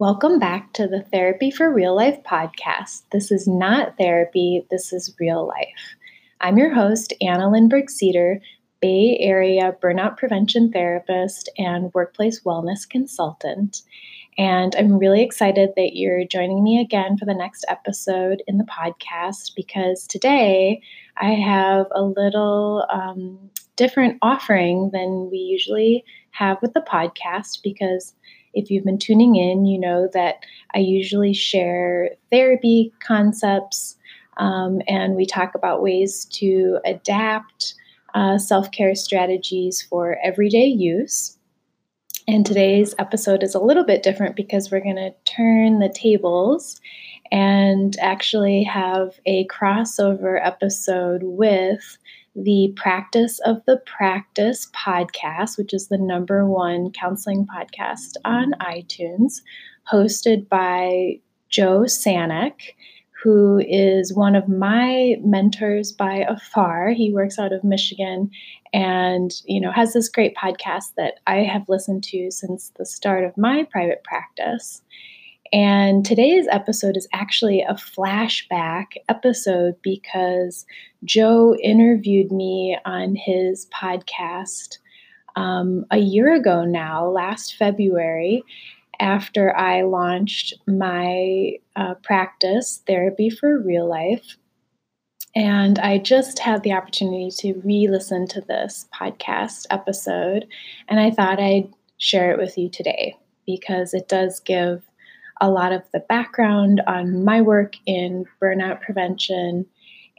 Welcome back to the Therapy for Real Life podcast. This is not therapy, this is real life. I'm your host, Anna Lindberg Cedar, Bay Area burnout prevention therapist and workplace wellness consultant. And I'm really excited that you're joining me again for the next episode in the podcast because today I have a little um, different offering than we usually have with the podcast because if you've been tuning in, you know that I usually share therapy concepts um, and we talk about ways to adapt uh, self care strategies for everyday use. And today's episode is a little bit different because we're going to turn the tables and actually have a crossover episode with the Practice of the Practice podcast, which is the number one counseling podcast on iTunes, hosted by Joe Sanok, who is one of my mentors by afar. He works out of Michigan and, you know, has this great podcast that I have listened to since the start of my private practice. And today's episode is actually a flashback episode because Joe interviewed me on his podcast um, a year ago now, last February, after I launched my uh, practice, Therapy for Real Life. And I just had the opportunity to re listen to this podcast episode, and I thought I'd share it with you today because it does give a lot of the background on my work in burnout prevention.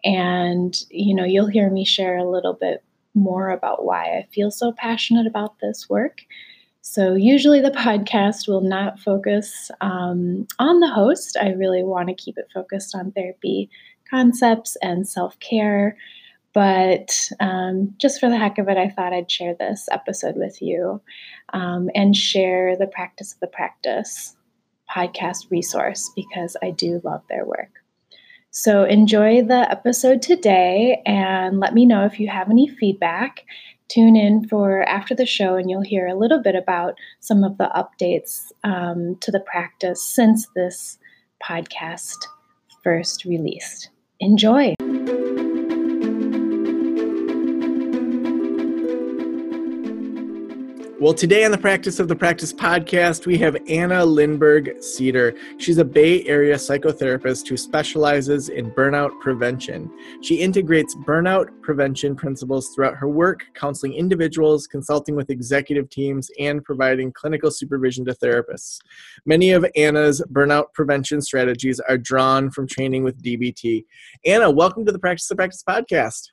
And, you know, you'll hear me share a little bit more about why I feel so passionate about this work. So, usually the podcast will not focus um, on the host. I really want to keep it focused on therapy concepts and self care. But um, just for the heck of it, I thought I'd share this episode with you um, and share the practice of the practice podcast resource because I do love their work. So enjoy the episode today and let me know if you have any feedback. Tune in for after the show, and you'll hear a little bit about some of the updates um, to the practice since this podcast first released. Enjoy. Well, today on the Practice of the Practice podcast, we have Anna Lindberg Cedar. She's a Bay Area psychotherapist who specializes in burnout prevention. She integrates burnout prevention principles throughout her work, counseling individuals, consulting with executive teams, and providing clinical supervision to therapists. Many of Anna's burnout prevention strategies are drawn from training with DBT. Anna, welcome to the Practice of the Practice podcast.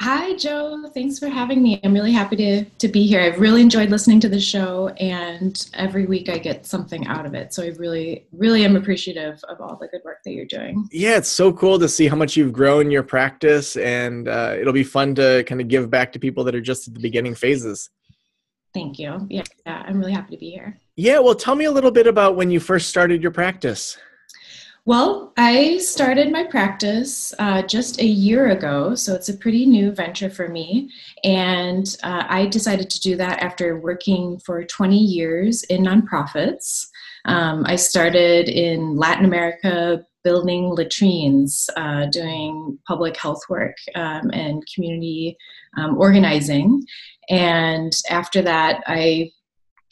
Hi, Joe. Thanks for having me. I'm really happy to, to be here. I've really enjoyed listening to the show, and every week I get something out of it. So I really, really am appreciative of all the good work that you're doing. Yeah, it's so cool to see how much you've grown your practice, and uh, it'll be fun to kind of give back to people that are just at the beginning phases. Thank you. Yeah, yeah, I'm really happy to be here. Yeah, well, tell me a little bit about when you first started your practice. Well, I started my practice uh, just a year ago, so it's a pretty new venture for me. And uh, I decided to do that after working for 20 years in nonprofits. Um, I started in Latin America building latrines, uh, doing public health work um, and community um, organizing. And after that, I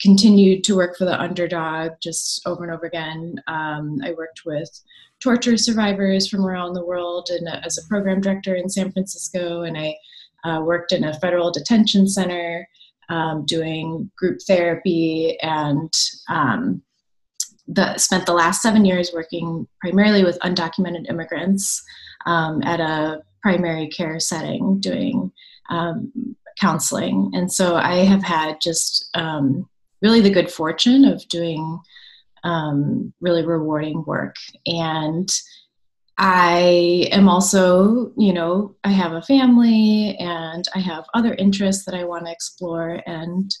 continued to work for the underdog just over and over again. Um, I worked with torture survivors from around the world and uh, as a program director in San Francisco, and I uh, worked in a federal detention center um, doing group therapy and um, the, spent the last seven years working primarily with undocumented immigrants um, at a primary care setting doing um, counseling. And so I have had just um, really the good fortune of doing um, really rewarding work. And I am also, you know, I have a family and I have other interests that I want to explore and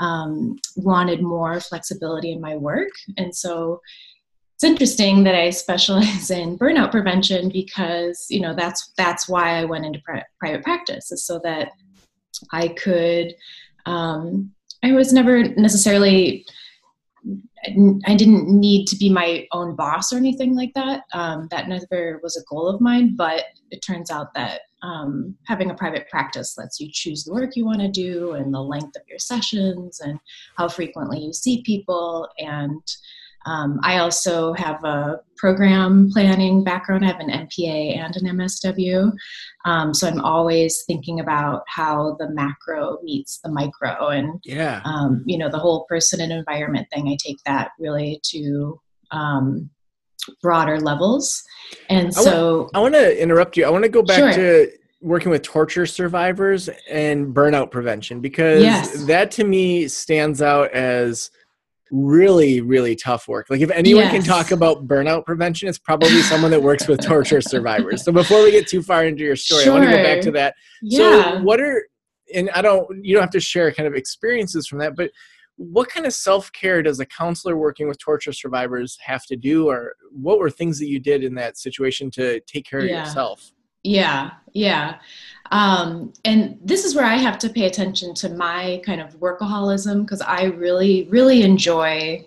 um, wanted more flexibility in my work. And so it's interesting that I specialize in burnout prevention because, you know, that's that's why I went into pri- private practice is so that I could um, I was never necessarily I didn't need to be my own boss or anything like that. Um, that never was a goal of mine, but it turns out that um, having a private practice lets you choose the work you want to do and the length of your sessions and how frequently you see people and um, I also have a program planning background. I have an MPA and an MSW. Um, so I'm always thinking about how the macro meets the micro and, yeah. Um, you know, the whole person and environment thing. I take that really to um, broader levels. And so I want to interrupt you. I want to go back sure. to working with torture survivors and burnout prevention because yes. that to me stands out as really really tough work like if anyone yes. can talk about burnout prevention it's probably someone that works with torture survivors so before we get too far into your story sure. i want to go back to that yeah. so what are and i don't you don't have to share kind of experiences from that but what kind of self-care does a counselor working with torture survivors have to do or what were things that you did in that situation to take care yeah. of yourself yeah yeah um, and this is where I have to pay attention to my kind of workaholism because I really, really enjoy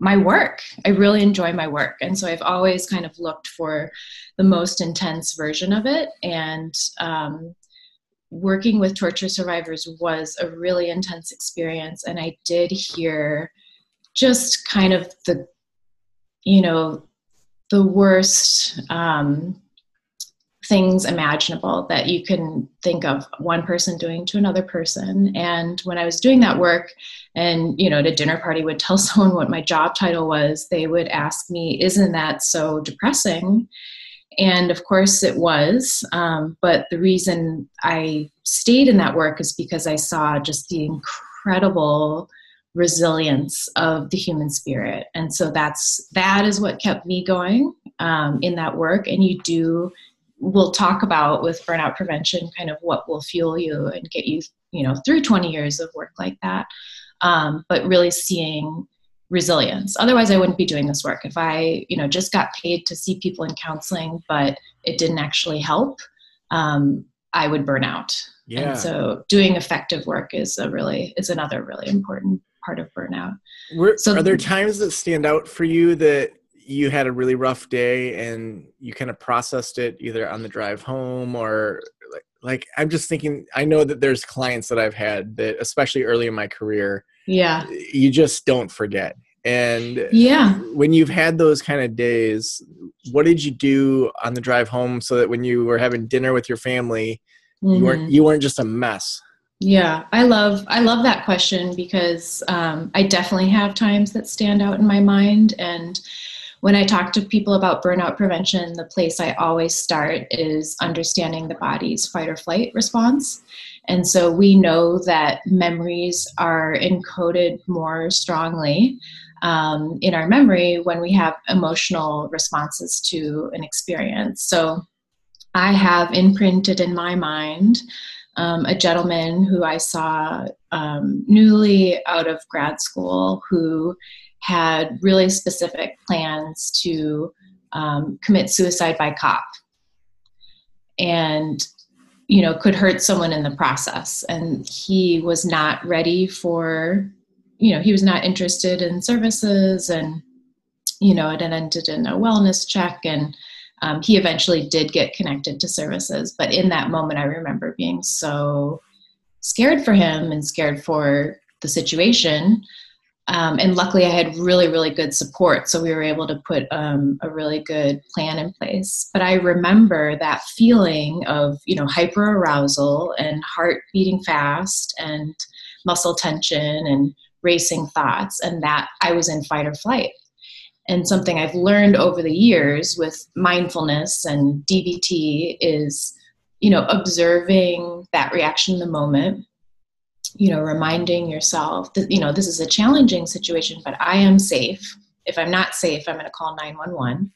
my work. I really enjoy my work. And so I've always kind of looked for the most intense version of it. And um, working with torture survivors was a really intense experience. And I did hear just kind of the, you know, the worst um, things imaginable that you can think of one person doing to another person. And when i was doing that work and you know at a dinner party would tell someone what my job title was they would ask me isn't that so depressing? And of course it was um, but the reason i stayed in that work is because i saw just the incredible resilience of the human spirit. And so that's that is what kept me going um, in that work. And you do we'll talk about with burnout prevention kind of what will fuel you and get you you know through 20 years of work like that. Um, but really seeing resilience. Otherwise i wouldn't be doing this work. If i you know just got paid to see people in counseling but it didn't actually help um, i would burn out. Yeah. and so doing effective work is a really is another really important part of burnout. Were, so are there times that stand out for you that you had a really rough day and you kind of processed it either on the drive home or like, like i'm just thinking i know that there's clients that i've had that especially early in my career yeah you just don't forget and yeah when you've had those kind of days what did you do on the drive home so that when you were having dinner with your family mm-hmm. you weren't mm-hmm. you weren't just a mess yeah i love i love that question because um, i definitely have times that stand out in my mind and when I talk to people about burnout prevention, the place I always start is understanding the body's fight or flight response. And so we know that memories are encoded more strongly um, in our memory when we have emotional responses to an experience. So I have imprinted in my mind um, a gentleman who I saw um, newly out of grad school who had really specific plans to um, commit suicide by cop. And you know could hurt someone in the process. And he was not ready for you know he was not interested in services and you know it ended in a wellness check. And um, he eventually did get connected to services. But in that moment i remember being so scared for him and scared for the situation um, and luckily, I had really, really good support. So we were able to put um, a really good plan in place. But I remember that feeling of, you know, hyper arousal and heart beating fast and muscle tension and racing thoughts, and that I was in fight or flight. And something I've learned over the years with mindfulness and DBT is, you know, observing that reaction in the moment you know reminding yourself that you know this is a challenging situation but i am safe. If i'm not safe i'm going to call 911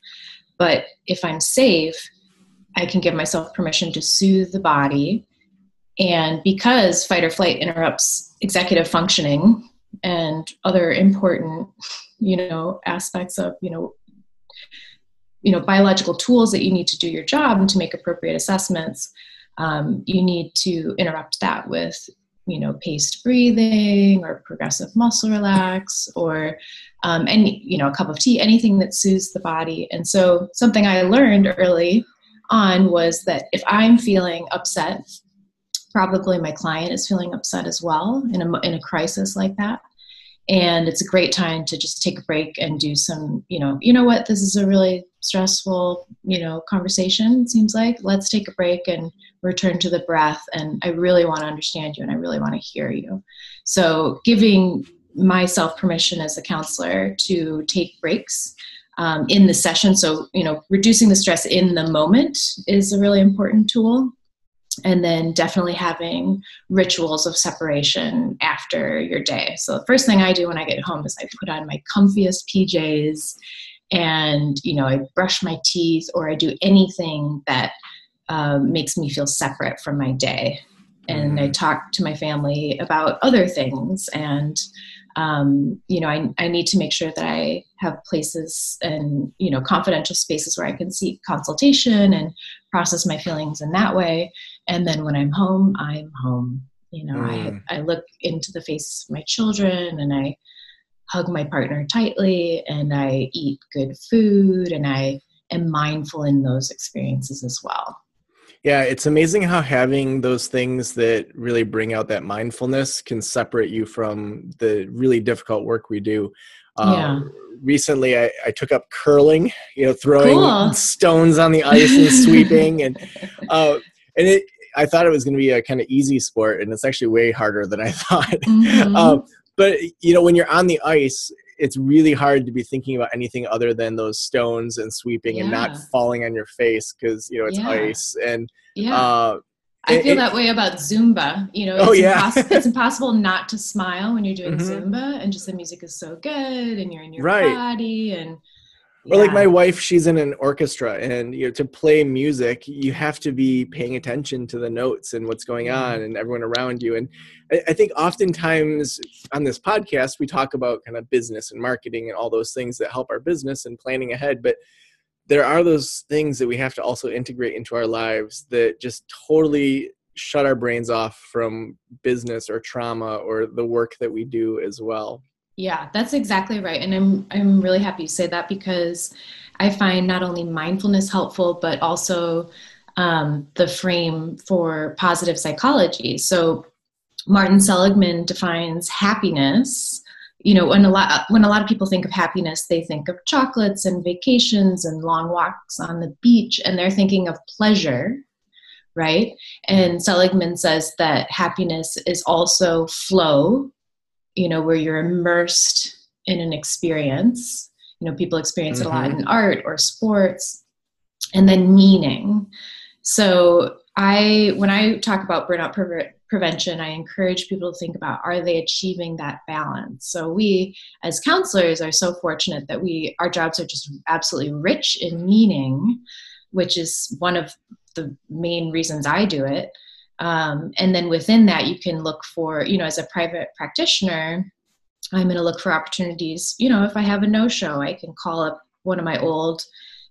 but if i'm safe i can give myself permission to soothe the body. And because fight or flight interrupts executive functioning and other important you know aspects of you know you know biological tools that you need to do your job and to make appropriate assessments um, you need to interrupt that with you know, paced breathing or progressive muscle relax or um, and you know, a cup of tea, anything that soothes the body. And so something I learned early on was that if I'm feeling upset, probably my client is feeling upset as well in a, in a crisis like that and it's a great time to just take a break and do some you know you know what this is a really stressful you know conversation it seems like. Let's take a break and return to the breath and i really want to understand you and i really want to hear you. So giving myself permission as a counselor to take breaks um, in the session so you know reducing the stress in the moment is a really important tool. And then definitely having rituals of separation after your day. So the first thing I do when I get home is I put on my comfiest PJs and you know I brush my teeth or I do anything that um, makes me feel separate from my day. And I mm-hmm. talk to my family about other things and um, you know I, I need to make sure that I have places and you know confidential spaces where I can seek consultation and process my feelings in that way and then when i'm home i'm home you know mm. I, I look into the face of my children and i hug my partner tightly and i eat good food and i am mindful in those experiences as well yeah it's amazing how having those things that really bring out that mindfulness can separate you from the really difficult work we do um, yeah. recently I, I, took up curling you know throwing cool. stones on the ice and sweeping and uh, and it I thought it was going to be a kind of easy sport, and it's actually way harder than I thought. Mm-hmm. um, but you know, when you're on the ice, it's really hard to be thinking about anything other than those stones and sweeping yeah. and not falling on your face because you know it's yeah. ice and yeah. Uh, I feel it, that way about Zumba. You know, oh, it's, oh, yeah. impossible, it's impossible not to smile when you're doing mm-hmm. Zumba, and just the music is so good, and you're in your right. body, and or like my wife she's in an orchestra and you know to play music you have to be paying attention to the notes and what's going on mm-hmm. and everyone around you and I, I, think oftentimes on this podcast we talk about kind of business and marketing and all those things that help our business and planning ahead but there are those things that we have to also integrate into our lives that just totally shut our brains off from business or trauma or the work that we do as well yeah, that's exactly right. And I'm I'm really happy you say that because I find not only mindfulness helpful, but also um, the frame for positive psychology. So Martin Seligman defines happiness. You know, when a lot when a lot of people think of happiness, they think of chocolates and vacations and long walks on the beach, and they're thinking of pleasure, right? And Seligman says that happiness is also flow you know where you're immersed in an experience you know people experience mm-hmm. it a lot mm-hmm. in art or sports and then meaning so i when i talk about burnout pre- prevention i encourage people to think about are they achieving that balance so we as counselors are so fortunate that we our jobs are just absolutely rich in meaning which is one of the main reasons i do it um, and then within that, you can look for, you know, as a private practitioner, I'm going to look for opportunities. You know, if I have a no show, I can call up one of my old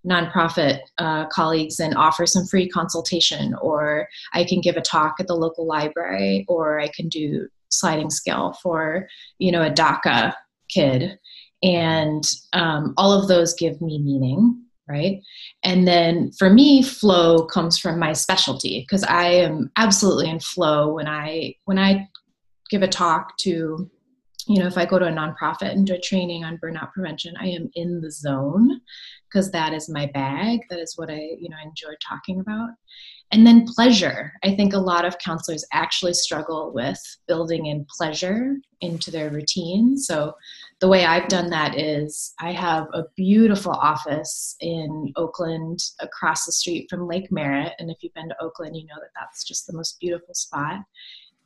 nonprofit uh, colleagues and offer some free consultation, or I can give a talk at the local library, or I can do sliding scale for, you know, a DACA kid. And um, all of those give me meaning right? And then for me flow comes from my specialty because i am absolutely in flow when i when i give a talk to you know if i go to a nonprofit and do a training on burnout prevention i am in the zone because that is my bag. That is what i you know enjoy talking about. And then pleasure. I think a lot of counselors actually struggle with building in pleasure into their routine. So the way I've done that is I have a beautiful office in Oakland across the street from Lake Merritt. And if you've been to Oakland, you know that that's just the most beautiful spot.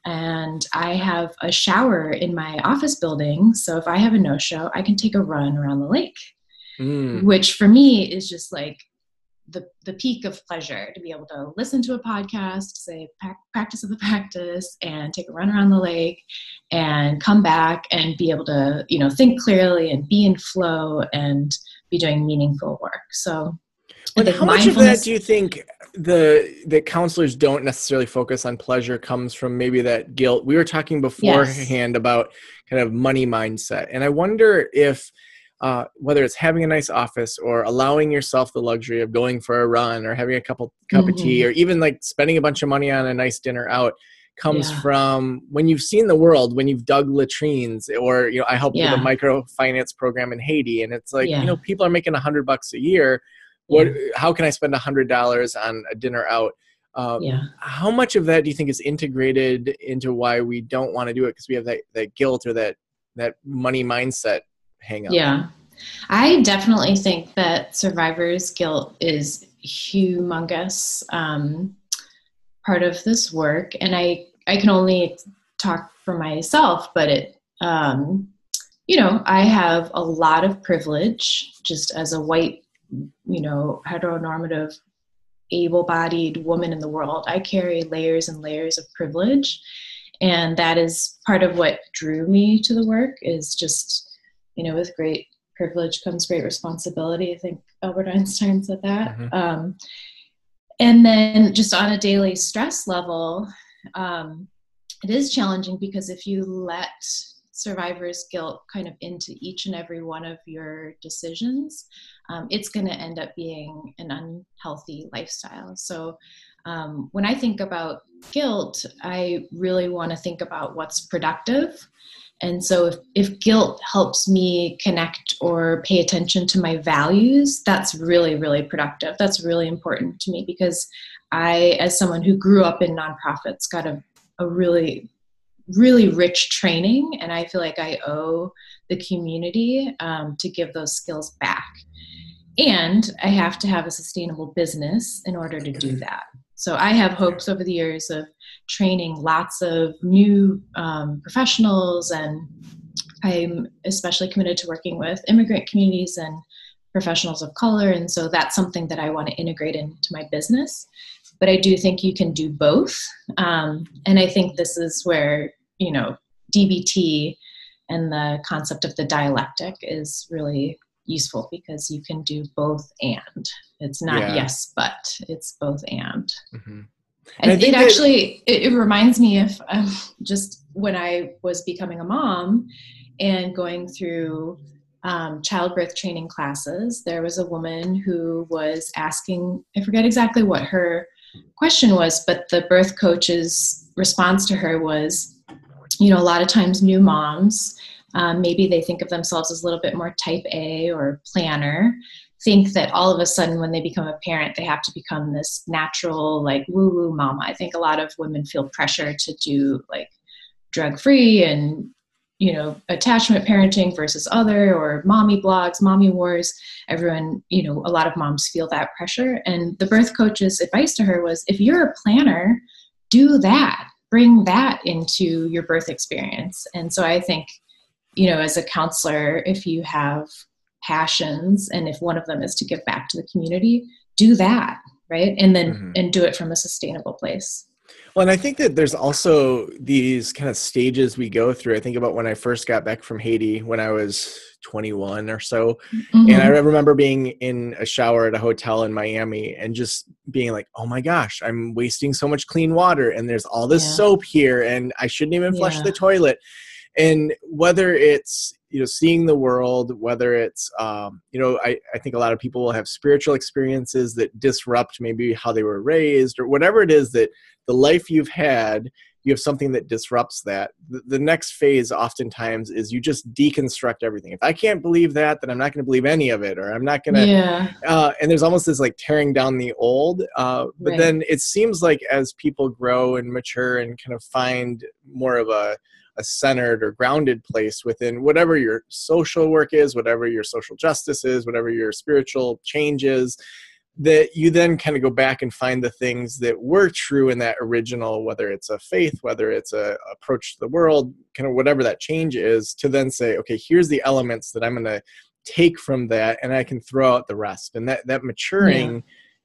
And I have a shower in my office building. So if I have a no show, I can take a run around the lake, mm. which for me is just like the, the peak of pleasure to be able to listen to a podcast, say practice of the practice, and take a run around the lake, and come back and be able to you know think clearly and be in flow and be doing meaningful work. So but how much of that do you think the the counselors don't necessarily focus on pleasure comes from maybe that guilt we were talking beforehand yes. about kind of money mindset and i wonder if uh, whether it's having a nice office or allowing yourself the luxury of going for a run or having a couple cup mm-hmm. of tea mm-hmm. or even like spending a bunch of money on a nice dinner out comes yeah. from when you've seen the world when you've dug latrines or you know i helped yeah. with a microfinance program in haiti and it's like yeah. you know people are making a hundred bucks a year what how can i spend a hundred dollars on a dinner out um, yeah. how much of that do you think is integrated into why we don't want to do it because we have that, that guilt or that that money mindset hang up. Yeah. I definitely think that survivor's guilt is humongous um, part of this work. And i i can only talk for myself but it um, you know i have a lot of privilege just as a white you know, heteronormative, able bodied woman in the world, I carry layers and layers of privilege. And that is part of what drew me to the work is just, you know, with great privilege comes great responsibility. I think Albert Einstein said that. Mm-hmm. Um, and then just on a daily stress level, um, it is challenging because if you let survivor's guilt kind of into each and every one of your decisions, um, it's going to end up being an unhealthy lifestyle. So, um, when I think about guilt, I really want to think about what's productive. And so, if, if guilt helps me connect or pay attention to my values, that's really, really productive. That's really important to me because I, as someone who grew up in nonprofits, got a, a really really rich training and i feel like i owe the community um, to give those skills back and i have to have a sustainable business in order to do that so i have hopes over the years of training lots of new um, professionals and i'm especially committed to working with immigrant communities and professionals of color and so that's something that i want to integrate into my business but I do think you can do both. Um, and I think this is where, you know, DBT and the concept of the dialectic is really useful because you can do both and. It's not yeah. yes, but it's both and. Mm-hmm. And, and it actually it, it, reminds me of um, just when I was becoming a mom and going through um, childbirth training classes. There was a woman who was asking, I forget exactly what her question was, but the birth coach's response to her was, you know, a lot of times new moms, um, maybe they think of themselves as a little bit more type A or planner, think that all of a sudden when they become a parent, they have to become this natural, like woo woo mama. I think a lot of women feel pressure to do like drug free and you know attachment parenting versus other or mommy blogs mommy wars. Everyone you know a lot of moms feel that pressure. And the birth coach's advice to her was if you're a planner do that. Bring that into your birth experience. And so i think you know as a counselor if you have passions and if one of them is to give back to the community do that right and then mm-hmm. and do it from a sustainable place well, and I think that there's also these kind of stages we go through. I think about when I first got back from Haiti when I was 21 or so. Mm-hmm. And I remember being in a shower at a hotel in Miami and just being like, oh my gosh, I'm wasting so much clean water. And there's all this yeah. soap here, and I shouldn't even flush yeah. the toilet. And whether it's you know seeing the world whether it's um, you know I, I think a lot of people will have spiritual experiences that disrupt maybe how they were raised or whatever it is that the life you've had you have something that disrupts that the, the next phase oftentimes is you just deconstruct everything if i can't believe that then i'm not going to believe any of it or i'm not going to yeah. Uh, and there's almost this like tearing down the old uh, but right. then it seems like as people grow and mature and kind of find more of a a centered or grounded place within whatever your social work is, whatever your social justice is, whatever your spiritual change is, that you then kind of go back and find the things that were true in that original, whether it's a faith, whether it's a approach to the world, kind of whatever that change is, to then say, okay, here's the elements that I'm going to take from that, and I can throw out the rest. And that that maturing. Yeah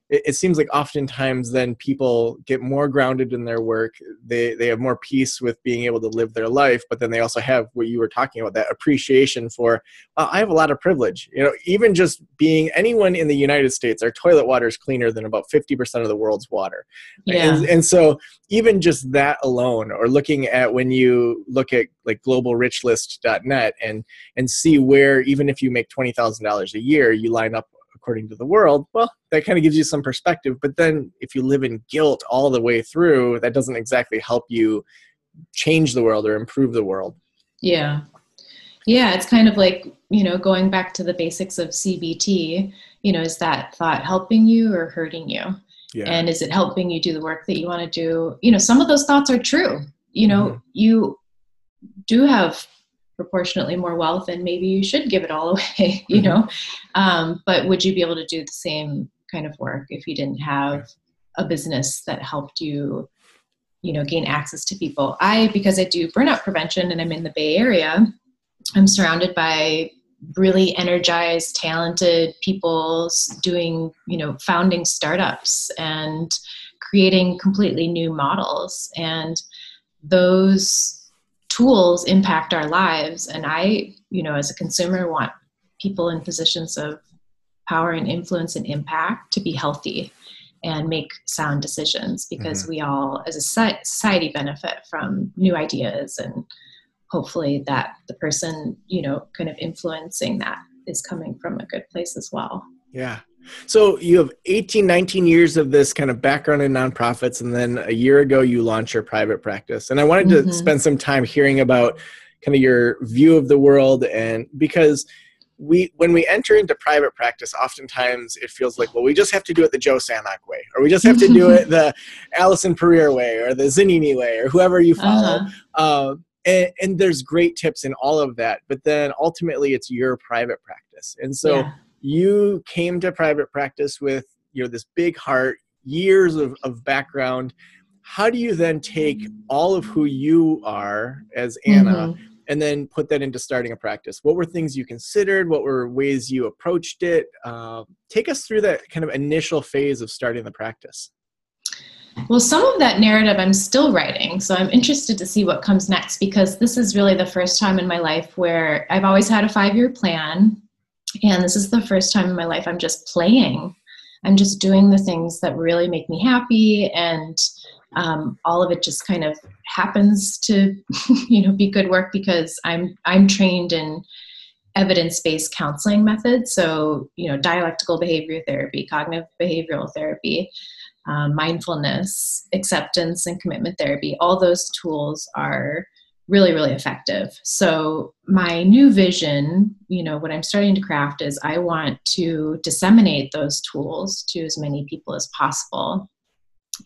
it, it, seems like oftentimes then people get more grounded in their work. They they have more peace with being able to live their life but then they also have what you were talking about that appreciation for well, i have a lot of privilege. You know even just being anyone in the united states our toilet water is cleaner than about 50% of the world's water. Yeah. and, and so even just that alone or looking at when you look at like globalrichlist.net and and see where even if you make $20000 a year you line up according to the world, well, that kind of gives you some perspective. But then if you live in guilt all the way through, that doesn't exactly help you change the world or improve the world. Yeah. Yeah, it's kind of like, you know, going back to the basics of CBT, you know, is that thought helping you or hurting you? Yeah. And is it helping you do the work that you want to do? You know, some of those thoughts are true. You know, mm-hmm. you do have proportionately more wealth and maybe you should give it all away you mm-hmm. know? Um, but would you be able to do the same kind of work if you didn't have a business that helped you you know gain access to people? I because i do burnout prevention and i'm in the bay area i'm surrounded by really energized talented people doing you know founding startups and creating completely new models. And those tools impact our lives. And i you know as a consumer want people in positions of power and influence and impact to be healthy and make sound decisions because mm-hmm. we all as a society benefit from new ideas and hopefully that the person you know kind of influencing that is coming from a good place as well. Yeah so you have 18, 19 years of this kind of background in nonprofits, and then a year ago you launched your private practice. And I wanted mm-hmm. to spend some time hearing about kind of your view of the world, and because we when we enter into private practice oftentimes it feels like well we just have to do it the joe sanok way or we just have to do it the allison puryear way or the zanini way or whoever you follow uh-huh. um, and, and, there's great tips in all of that but then ultimately it's your private practice and so yeah you came to private practice with you know this big heart years of, of background. How do you then take all of who you are as anna mm-hmm. and then put that into starting a practice? What were things you considered? What were ways you approached it? Uh, take us through that kind of initial phase of starting the practice. Well, some of that narrative I'm still writing, so I'm interested to see what comes next because this is really the first time in my life where I've always had a five year plan and this is the first time in my life I'm just playing. I'm just doing the things that really make me happy and um, all of it just kind of happens to you know be good work because I'm I'm trained in evidence-based counseling methods so you know dialectical behavior therapy cognitive behavioral therapy um, mindfulness acceptance and commitment therapy all those tools are really really effective. So my new vision you know what i'm starting to craft is i want to disseminate those tools to as many people as possible.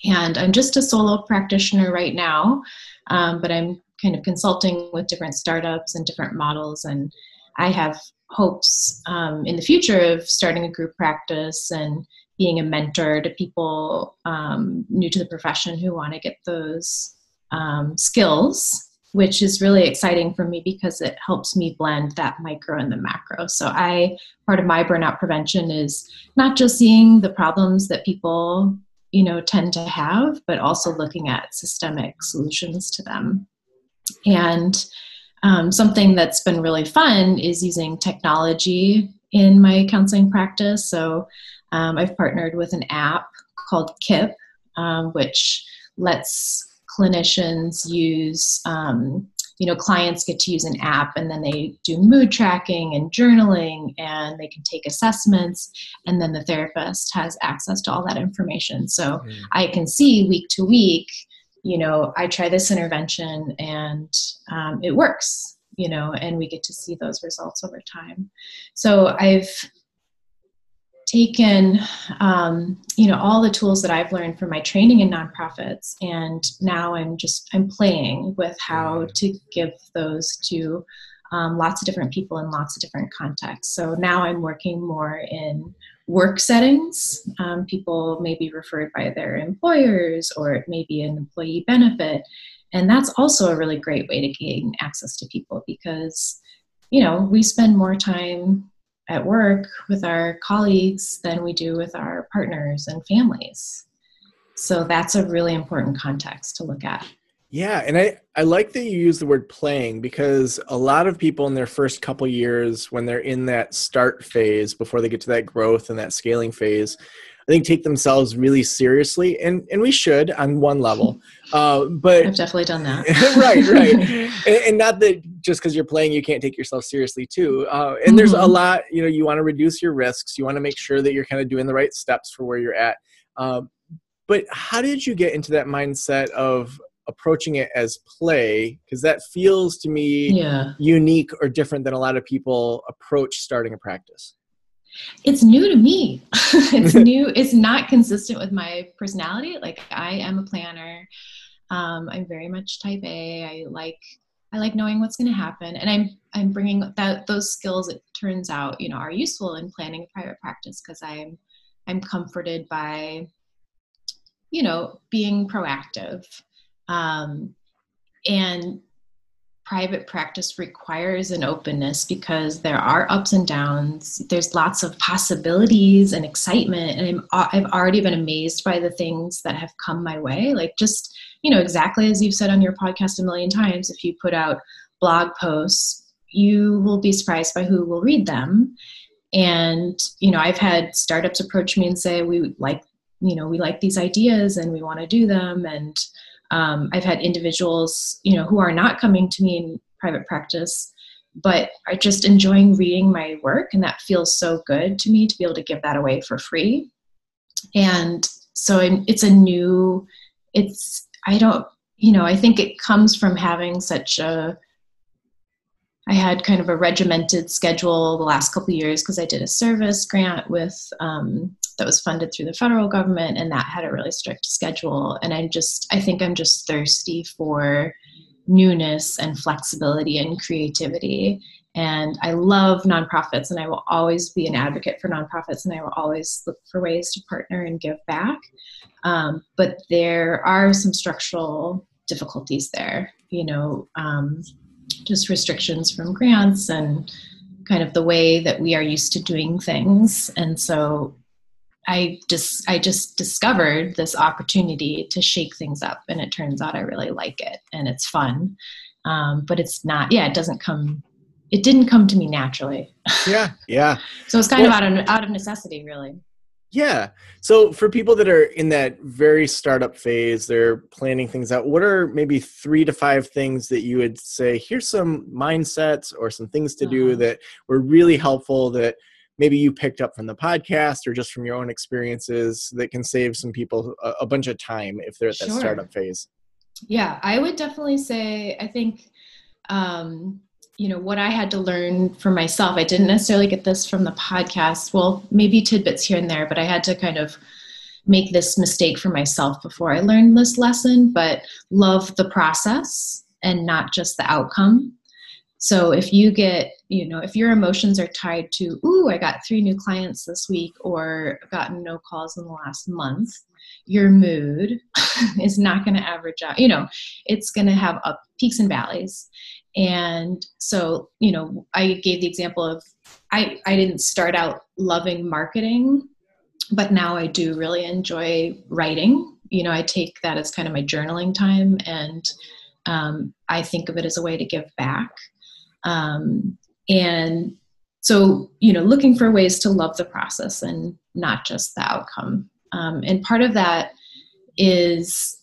And i'm just a solo practitioner right now um, but i'm kind of consulting with different startups and different models and i have hopes um, in the future of starting a group practice and being a mentor to people um, new to the profession who want to get those um, skills which is really exciting for me because it helps me blend that micro and the macro. So I part of my burnout prevention is not just seeing the problems that people, you know, tend to have, but also looking at systemic solutions to them. And um, something that's been really fun is using technology in my counseling practice. So um, I've partnered with an app called KIP, um, which lets clinicians use um, you know clients get to use an app and then they do mood tracking and journaling and they can take assessments and then the therapist has access to all that information so mm. i can see week to week you know i try this intervention and um, it works you know and we get to see those results over time so i've taken um, you know all the tools that i've learned from my training in nonprofits and now i'm just i'm playing with how to give those to um, lots of different people in lots of different contexts. So now i'm working more in work settings. Um, people may be referred by their employers or it may be an employee benefit. And that's also a really great way to gain access to people because you know we spend more time at work with our colleagues than we do with our partners and families. So that's a really important context to look at. Yeah, and I, I like that you use the word playing because a lot of people in their first couple years, when they're in that start phase before they get to that growth and that scaling phase, I think take themselves really seriously, and and we should on one level. Uh, but I've definitely done that. right, right, and, and, not that just because you're playing, you can't take yourself seriously too. Uh, and mm-hmm. there's a mm-hmm. lot, you know, you want to reduce your risks. You want to make sure that you're kind of doing the right steps for where you're at. Um, but how did you get into that mindset of approaching it as play because that feels to me yeah. unique or different than a lot of people approach starting a practice it's new to me it's new it's not consistent with my personality like i am a planner um, i'm very much type a i like i like knowing what's going to happen and i'm i'm bringing that those skills it turns out you know are useful in planning a private practice because i'm i'm comforted by you know being proactive. Um, and private practice requires an openness because there are ups and downs. There's lots of possibilities and excitement, and I'm, uh, I've already been amazed by the things that have come my way. Like just you know exactly as you've said on your podcast a million times, if you put out blog posts, you will be surprised by who will read them. And you know, I've had startups approach me and say, "We like, you know, we like these ideas and we want to do them," and um, I've had individuals, you know, who are not coming to me in private practice, but are just enjoying reading my work, and that feels so good to me to be able to give that away for free. And so it's a new, it's I don't, you know, I think it comes from having such a I had kind of a regimented schedule the last couple years because I did a service grant with um, that was funded through the federal government, and that had a really strict schedule. And I just, I think I'm just thirsty for newness and flexibility and creativity. And I love nonprofits, and I will always be an advocate for nonprofits, and I will always look for ways to partner and give back. Um, but there are some structural difficulties there. You know, um, just restrictions from grants and kind of the way that we are used to doing things. And so I just I just discovered this opportunity to shake things up, and it turns out I really like it, and it's fun. Um, but it's not. Yeah, it doesn't come. It didn't come to me naturally. Yeah, yeah. so it's kind well, of out of out of necessity, really. Yeah. So for people that are in that very startup phase, they're planning things out. What are maybe three to five things that you would say? Here's some mindsets or some things to do that were really helpful that maybe you picked up from the podcast or just from your own experiences that can save some people a, a bunch of time if they're at that sure. startup phase. Yeah, I would definitely say I think um, you know what i had to learn for myself. I didn't necessarily get this from the podcast. Well maybe tidbits here and there but i had to kind of make this mistake for myself before i learned this lesson but love the process and not just the outcome. So if you get you know if your emotions are tied to ooh i got three new clients this week or gotten no calls in the last month your mood is not going to average out you know it's going to have up peaks and valleys and so you know i gave the example of i i didn't start out loving marketing but now i do really enjoy writing. You know i take that as kind of my journaling time and um, i think of it as a way to give back. Um, and so you know looking for ways to love the process and not just the outcome. Um, and part of that is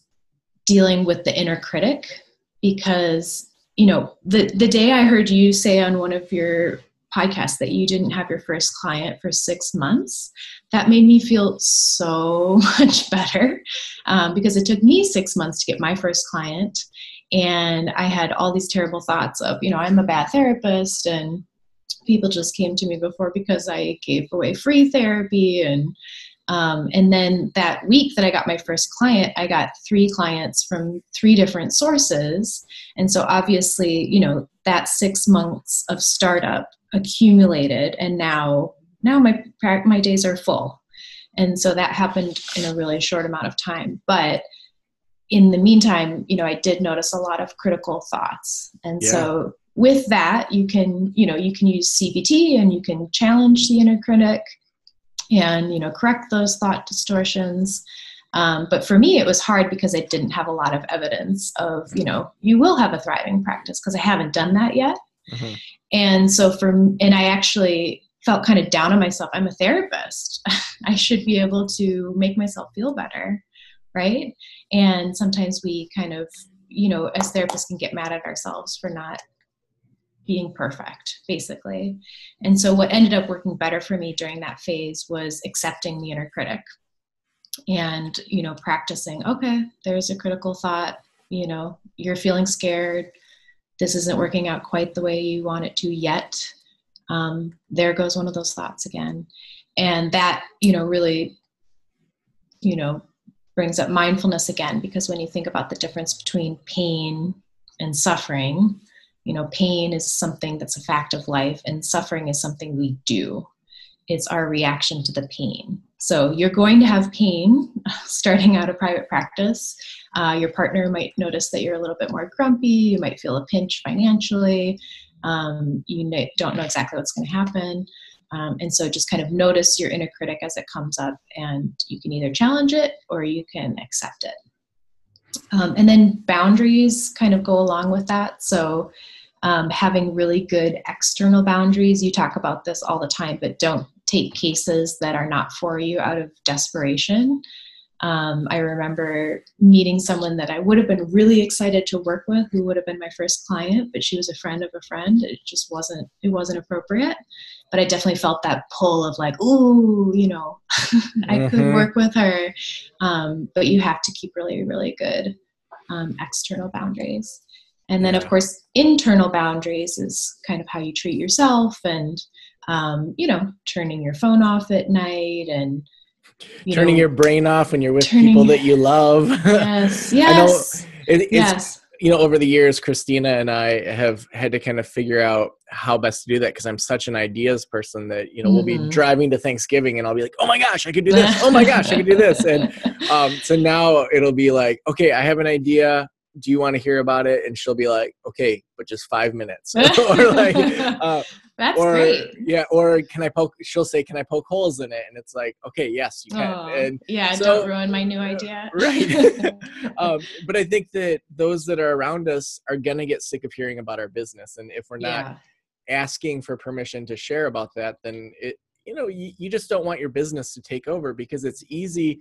dealing with the inner critic because you know, the the day I heard you say on one of your podcasts that you didn't have your first client for six months, that made me feel so much better um, because it took me six months to get my first client. And I had all these terrible thoughts of, you know, I'm a bad therapist and people just came to me before because I gave away free therapy and um, and then that week that I got my first client, I got three clients from three different sources. And so obviously, you know, that six months of startup accumulated and now now my my days are full. And so that happened in a really short amount of time. But in the meantime, you know, I did notice a lot of critical thoughts. And yeah. so with that, you can, you know, you can use CBT and you can challenge the inner critic and, you know, correct those thought distortions. Um, but for me, it was hard because I didn't have a lot of evidence of, you know, you will have a thriving practice because I haven't done that yet. Mm-hmm. And so for, and I actually felt kind of down on myself. I'm a therapist. I should be able to make myself feel better. Right. And sometimes we kind of, you know, as therapists can get mad at ourselves for not being perfect, basically. And so what ended up working better for me during that phase was accepting the inner critic and, you know, practicing, okay, there's a critical thought, you know, you're feeling scared. This isn't working out quite the way you want it to yet um, there goes one of those thoughts again and that you know really you know brings up mindfulness again because when you think about the difference between pain and suffering you know pain is something that's a fact of life and suffering is something we do it's our reaction to the pain so you're going to have pain starting out a private practice uh, your partner might notice that you're a little bit more grumpy you might feel a pinch financially um, you don't know exactly what's going to happen. Um, and so just kind of notice your inner critic as it comes up, and you can either challenge it or you can accept it. Um, and then boundaries kind of go along with that. So um, having really good external boundaries, you talk about this all the time, but don't take cases that are not for you out of desperation. Um, I remember meeting someone that I would have been really excited to work with, who would have been my first client, but she was a friend of a friend. It just wasn't it wasn't appropriate. But I definitely felt that pull of like, ooh, you know, I mm-hmm. could work with her. Um, but you have to keep really, really good um, external boundaries. And then, of course, internal boundaries is kind of how you treat yourself, and um, you know, turning your phone off at night and you turning know, your brain off when you're with people that you love. Yes, yes. it, it's, yes. You know, over the years, Christina and I have had to kind of figure out how best to do that because I'm such an ideas person that you know mm-hmm. we'll be mm-hmm. driving to Thanksgiving and I'll be like, oh my gosh, I could do this. oh my gosh, I could do this. And um, so now it'll be like, okay, I have an idea do you want to hear about it? And she'll be like, okay, but just five minutes. or like, uh, that's or, great. Yeah. Or can I poke, she'll say, can I poke holes in it? And it's like, okay, yes, you can. Oh, and yeah, so, don't ruin my new idea. right. um, but I think that those that are around us are going to get sick of hearing about our business. And if we're not yeah. asking for permission to share about that, then it, you know, you, you just don't want your business to take over because it's easy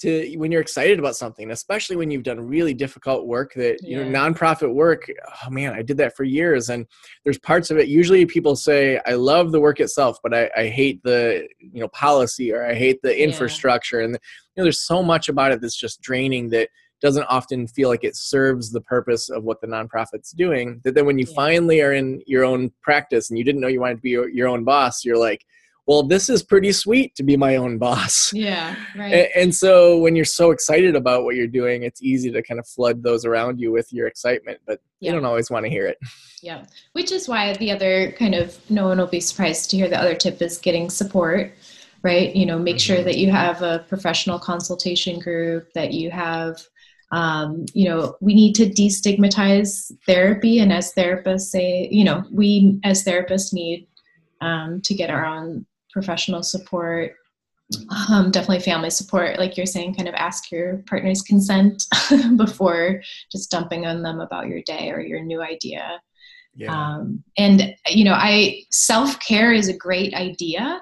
to when you're excited about something especially when you've done really difficult work that you know nonprofit work oh man i did that for years and there's parts of it usually people say i love the work itself but i, I hate the you know policy or i hate the infrastructure yeah. and the, you know there's so much about it that's just draining that doesn't often feel like it serves the purpose of what the nonprofit's doing that then when you yeah. finally are in your own practice and you didn't know you wanted to be your, your own boss you're like well, this is pretty sweet to be my own boss. Yeah, right. And, and, so when you're so excited about what you're doing, it's easy to kind of flood those around you with your excitement, but yeah. you don't always want to hear it. Yeah, which is why the other kind of, no one will be surprised to hear the other tip is getting support, right? You know, make mm-hmm. sure that you have a professional consultation group, that you have um, you know we need to destigmatize therapy and as therapists say you know we as therapists need um, to get our own professional support um, definitely family support like you're saying kind of ask your partner's consent before just dumping on them about your day or your new idea yeah. um, and you know i self-care is a great idea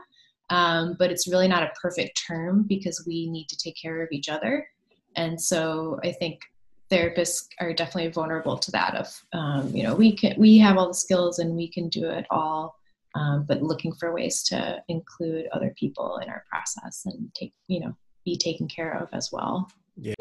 um, but it's really not a perfect term because we need to take care of each other and so i think therapists are definitely vulnerable to that of um, you know we can we have all the skills and we can do it all um, but looking for ways to include other people in our process and take you know be taken care of as well yeah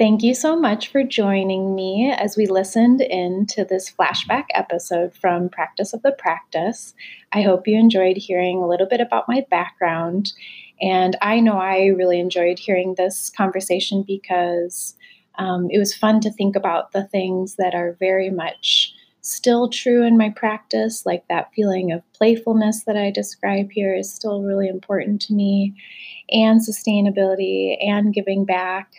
Thank you so much for joining me as we listened in to this flashback episode from Practice of the Practice. I hope you enjoyed hearing a little bit about my background. And I know I really enjoyed hearing this conversation because um, it was fun to think about the things that are very much still true in my practice. Like that feeling of playfulness that I describe here is still really important to me, and sustainability and giving back.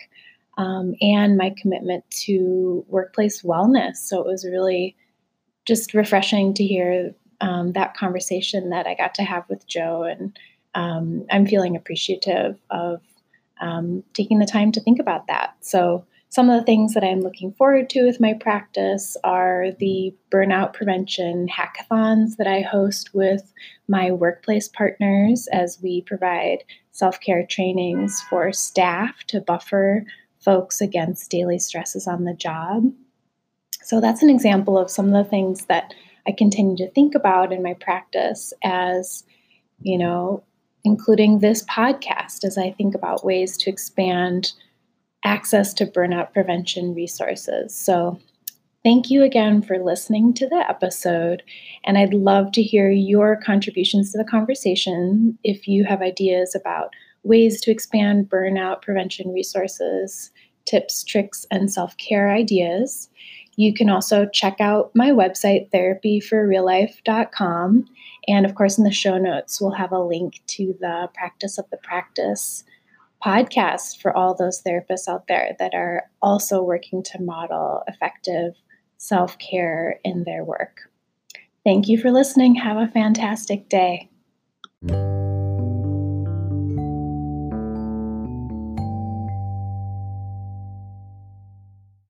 um, and my commitment to workplace wellness. So it was really just refreshing to hear um, that conversation that I got to have with Joe. And um, I'm feeling appreciative of um, taking the time to think about that. So some of the things that I'm looking forward to with my practice are the burnout prevention hackathons that I host with my workplace partners as we provide self care trainings for staff to buffer folks against daily stresses on the job. So that's an example of some of the things that I continue to think about in my practice as, you know, including this podcast as I think about ways to expand access to burnout prevention resources. So, thank you again for listening to the episode. And I'd love to hear your contributions to the conversation if you have ideas about ways to expand burnout prevention resources, tips, tricks, and self care ideas. You can also check out my website, therapyforreallife.com. And of course, in the show notes, we'll have a link to the Practice of the Practice podcast for all those therapists out there that are also working to model effective self care in their work. Thank you for listening. Have a fantastic day.